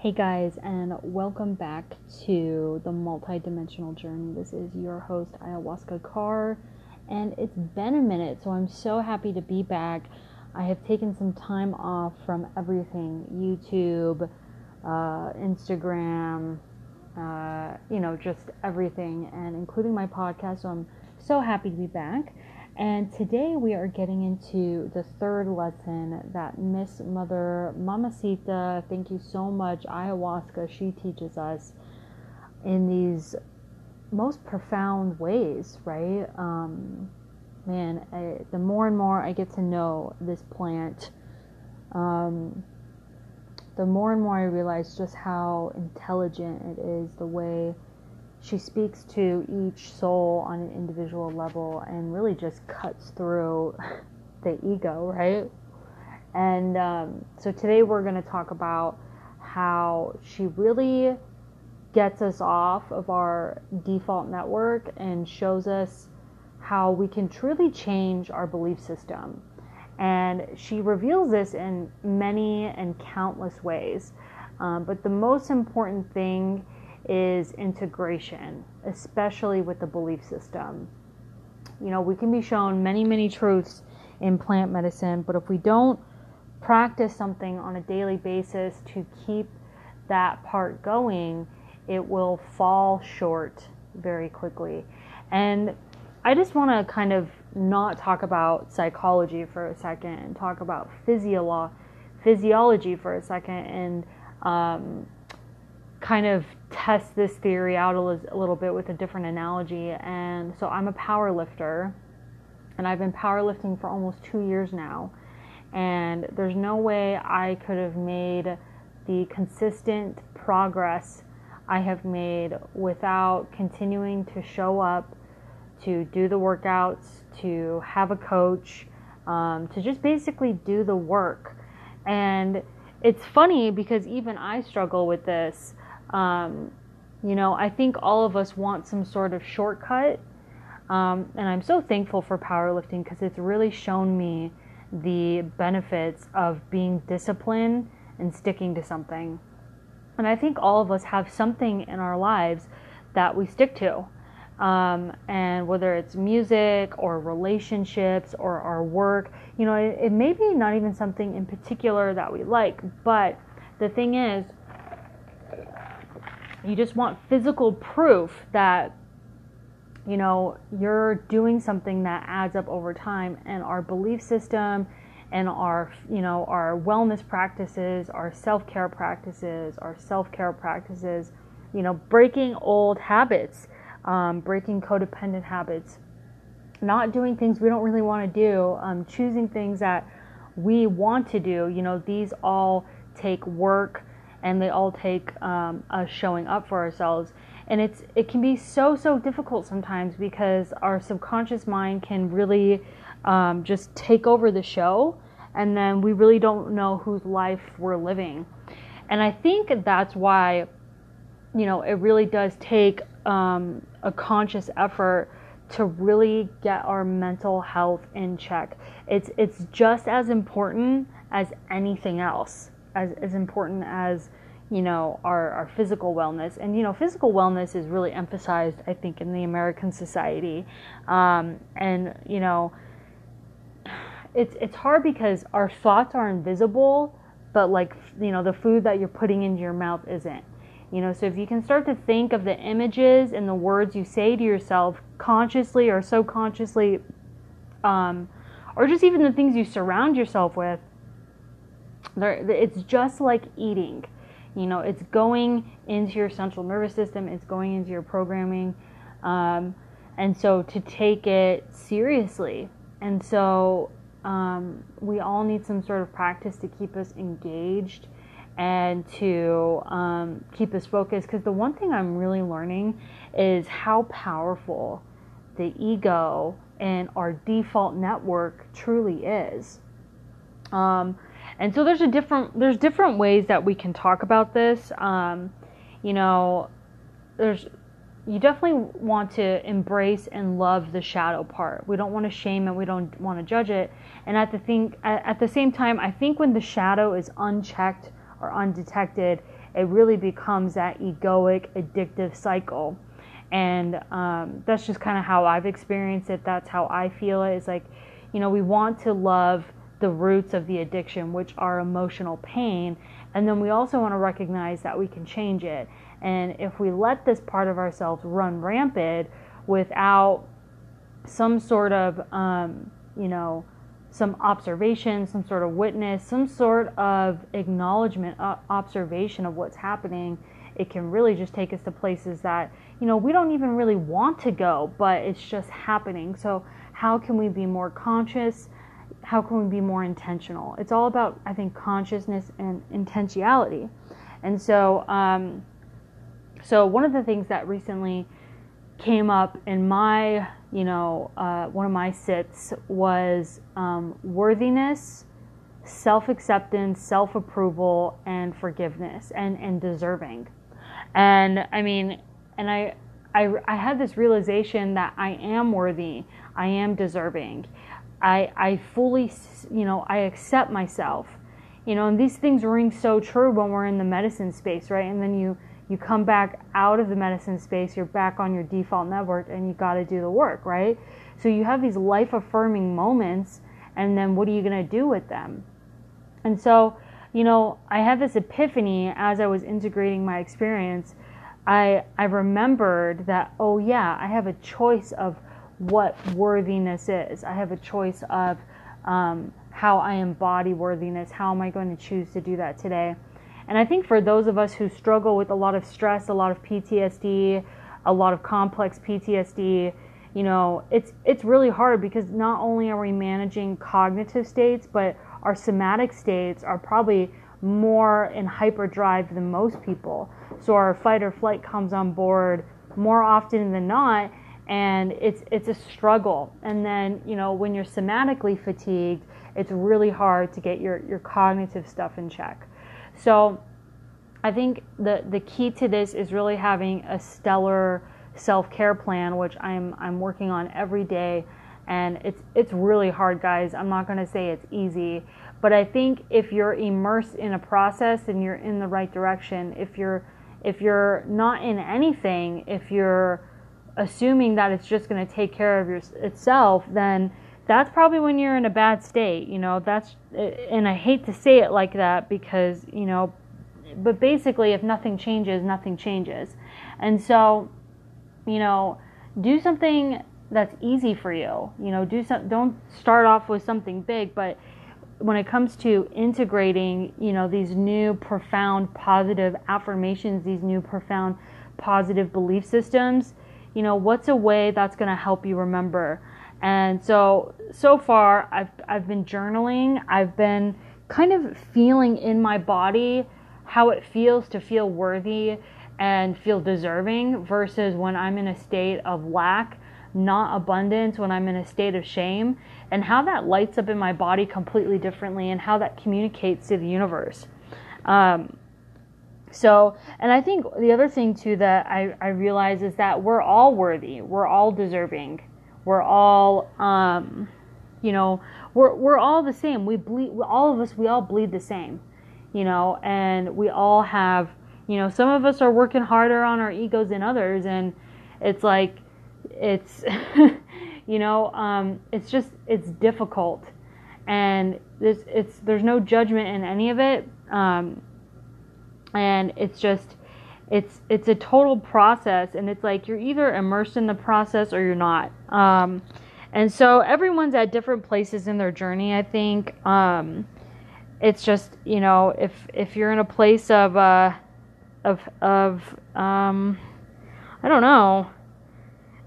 Hey guys, and welcome back to the multidimensional journey. This is your host, Ayahuasca Kaur, and it's been a minute, so I'm so happy to be back. I have taken some time off from everything YouTube, uh, Instagram, uh, you know, just everything, and including my podcast. So I'm so happy to be back. And today we are getting into the third lesson that Miss Mother Mamacita, thank you so much, ayahuasca, she teaches us in these most profound ways, right? Um, man, I, the more and more I get to know this plant, um, the more and more I realize just how intelligent it is, the way she speaks to each soul on an individual level and really just cuts through the ego, right? And um, so today we're going to talk about how she really gets us off of our default network and shows us how we can truly change our belief system. And she reveals this in many and countless ways. Um, but the most important thing is integration, especially with the belief system. You know, we can be shown many, many truths in plant medicine, but if we don't practice something on a daily basis to keep that part going, it will fall short very quickly. And I just want to kind of not talk about psychology for a second and talk about physiolo- physiology for a second and um, kind of test this theory out a, little bit with a different analogy. And so I'm a power lifter, and I've been powerlifting for almost two years now. And there's no way I could have made the consistent progress I have made without continuing to show up, to do the workouts, to have a coach, um, to just basically do the work. And it's funny because even I struggle with this. Um, you know, I think all of us want some sort of shortcut. Um, and I'm so thankful for powerlifting because it's really shown me the benefits of being disciplined and sticking to something. And I think all of us have something in our lives that we stick to. Um, and whether it's music or relationships or our work, you know, it, it may be not even something in particular that we like, but the thing is, you just want physical proof that you know you're doing something that adds up over time and our belief system and our you know our wellness practices our self-care practices our self-care practices you know breaking old habits um, breaking codependent habits not doing things we don't really want to do um, choosing things that we want to do you know these all take work and they all take um, us showing up for ourselves. And it's it can be so so difficult sometimes because our subconscious mind can really um, just take over the show and then we really don't know whose life we're living. And i think that's why you know it really does take um, a conscious effort to really get our mental health in check. It's it's just as important as anything else as, as important as you know our, our physical wellness. And you know physical wellness is really emphasized i think in the american society. Um, and you know it's it's hard because our thoughts are invisible but like you know the food that you're putting into your mouth isn't. You know so if you can start to think of the images and the words you say to yourself consciously or subconsciously um, or just even the things you surround yourself with it's just like eating. You know, it's going into your central nervous system, it's going into your programming. Um, and so to take it seriously. And so um, we all need some sort of practice to keep us engaged and to um, keep us focused. Because the one thing I'm really learning is how powerful the ego and our default network truly is. Um, and so there's a different there's different ways that we can talk about this. Um, you know, there's you definitely want to embrace and love the shadow part. We don't want to shame it. We don't want to judge it. And at the thing at, the same time, I think when the shadow is unchecked or undetected, it really becomes that egoic, addictive cycle. And um, that's just kind of how I've experienced it. That's how I feel it. It's like, you know, we want to love the roots of the addiction, which are emotional pain. And then we also want to recognize that we can change it. And if we let this part of ourselves run rampant without some sort of, um, you know, some observation, some sort of witness, some sort of acknowledgement, uh, observation of what's happening, it can really just take us to places that, you know, we don't even really want to go, but it's just happening. So, how can we be more conscious? How can we be more intentional? It's all about, I think, consciousness and intentionality. And so, um, so one of the things that recently came up in my, you know, uh, one of my sits was um, worthiness, self acceptance, self approval, and forgiveness, and and deserving. And I mean, and I, I, I had this realization that I am worthy, I am deserving, I, I fully, you know, I accept myself, you know, and these things ring so true when we're in the medicine space, right? And then you you come back out of the medicine space, you're back on your default network and you got to do the work, right? So you have these life affirming moments, and then what are you going to do with them? And so, you know, I had this epiphany as I was integrating my experience. I, I remembered that, oh, yeah, I have a choice of what worthiness is. I have a choice of um, how I embody worthiness. How am I going to choose to do that today? And I think for those of us who struggle with a lot of stress, a lot of PTSD, a lot of complex PTSD, you know, it's it's really hard because not only are we managing cognitive states, but our somatic states are probably more in hyperdrive than most people. So our fight or flight comes on board more often than not and it's it's a struggle. And then, you know, when you're somatically fatigued, it's really hard to get your your cognitive stuff in check. So I think the, the key to this is really having a stellar self care plan, which I'm, I'm working on every day. And it's, it's really hard, guys. I'm not going to say it's easy. But I think if you're immersed in a process and you're in the right direction, if you're, if you're not in anything, if you're assuming that it's just going to take care of your, itself, then that's probably when you're in a bad state. You know, that's, and I hate to say it like that because, you know, but basically, if nothing changes, nothing changes. And so, you know, do something that's easy for you. You know, do some. Don't start off with something big, but when it comes to integrating, you know, these new profound positive affirmations, these new profound positive belief systems, you know, what's a way that's going to help you remember? And so, so far, I've, I've been journaling. I've been kind of feeling in my body how it feels to feel worthy and feel deserving versus when I'm in a state of lack, not abundance, when I'm in a state of shame, and how that lights up in my body completely differently and how that communicates to the universe. Um, so, and I think the other thing too that I, I realize is that we're all worthy, we're all deserving, we're all, um, you know, we're, we're all the same. We bleed, all of us, we all bleed the same you know, and we all have, you know, some of us are working harder on our egos than others, and it's like, it's, you know, um, it's just, it's difficult, and this, it's, there's no judgment in any of it, um, and it's just, it's, it's a total process, and it's like you're either immersed in the process or you're not. Um, and so everyone's at different places in their journey, I think. Um, it's just you know if if you're in a place of uh of of um I don't know.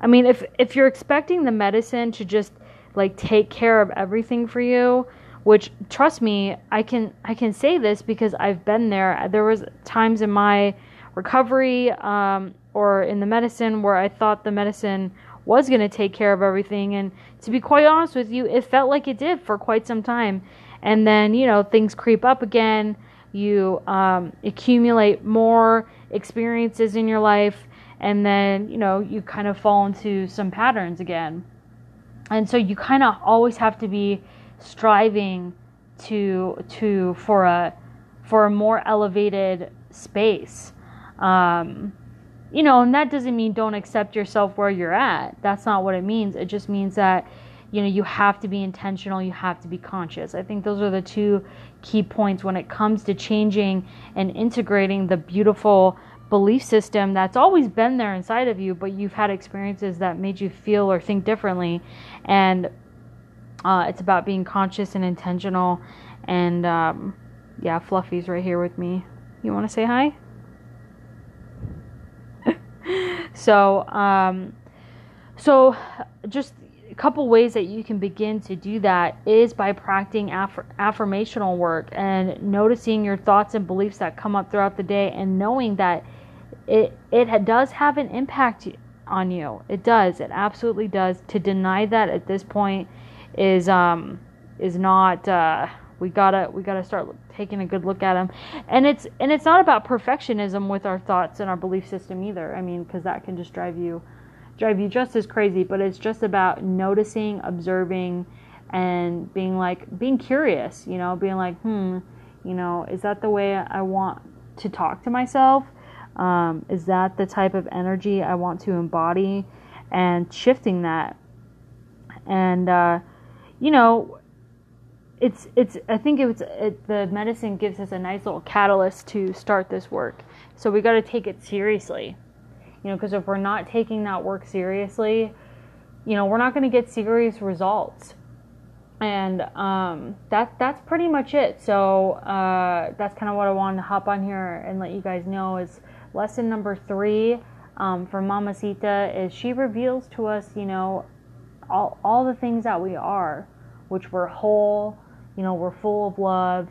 I mean if if you're expecting the medicine to just like take care of everything for you, which trust me, I can I can say this because I've been there. There was times in my recovery um, or in the medicine where I thought the medicine was going to take care of everything. And to be quite honest with you, it felt like it did for quite some time. And then you know things creep up again. You um, accumulate more experiences in your life. And then you know you kind of fall into some patterns again. And so you kind of always have to be striving to to for a for a more elevated space. Um, you know, and that doesn't mean don't accept yourself where you're at. That's not what it means. It just means that, you know, you have to be intentional, you have to be conscious. I think those are the two key points when it comes to changing and integrating the beautiful belief system that's always been there inside of you, but you've had experiences that made you feel or think differently. And uh, it's about being conscious and intentional. And um, yeah, Fluffy's right here with me. You want to say hi? so, um, so just a couple ways that you can begin to do that is by practicing aff- affirmational work and noticing your thoughts and beliefs that come up throughout the day and knowing that it it does have an impact on you. It does. It absolutely does. To deny that at this point is um is not uh we gotta we gotta start taking a good look at them and it's and it's not about perfectionism with our thoughts and our belief system either. I mean because that can just drive you drive you just as crazy. But it's just about noticing observing and being like being curious you know being like hmm you know is that the way i want to talk to myself? Um, is that the type of energy i want to embody? And shifting that. And uh, you know it's it's I think it's it, the medicine gives us a nice little catalyst to start this work. So we got to take it seriously, you know, because if we're not taking that work seriously, you know, we're not going to get serious results. And um, that that's pretty much it. So uh, that's kind of what I wanted to hop on here and let you guys know is lesson number three um, from Mamacita is she reveals to us, you know, all all the things that we are, which we're whole you know, we're full of love.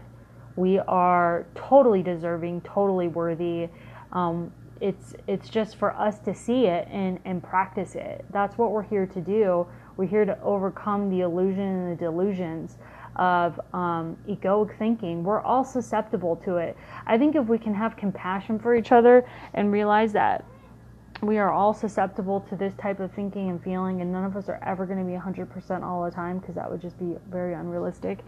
We are totally deserving, totally worthy. Um, it's it's just for us to see it and, and practice it. That's what we're here to do. We're here to overcome the illusion and the delusions of um, egoic thinking. We're all susceptible to it. I think if we can have compassion for each other and realize that we are all susceptible to this type of thinking and feeling, and none of us are ever going to be 100% all the time because that would just be very unrealistic.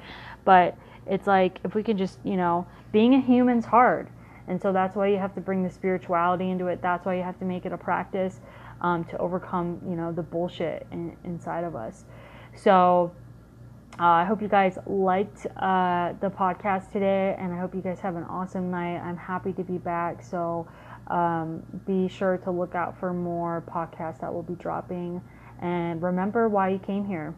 But it's like if we can just, you know, being a human's hard. And so that's why you have to bring the spirituality into it. That's why you have to make it a practice um, to overcome, you know, the bullshit in, inside of us. So uh, I hope you guys liked uh, the podcast today, and I hope you guys have an awesome night. I'm happy to be back. So, um, be sure to look out for more podcasts that will be dropping. And remember why you came here.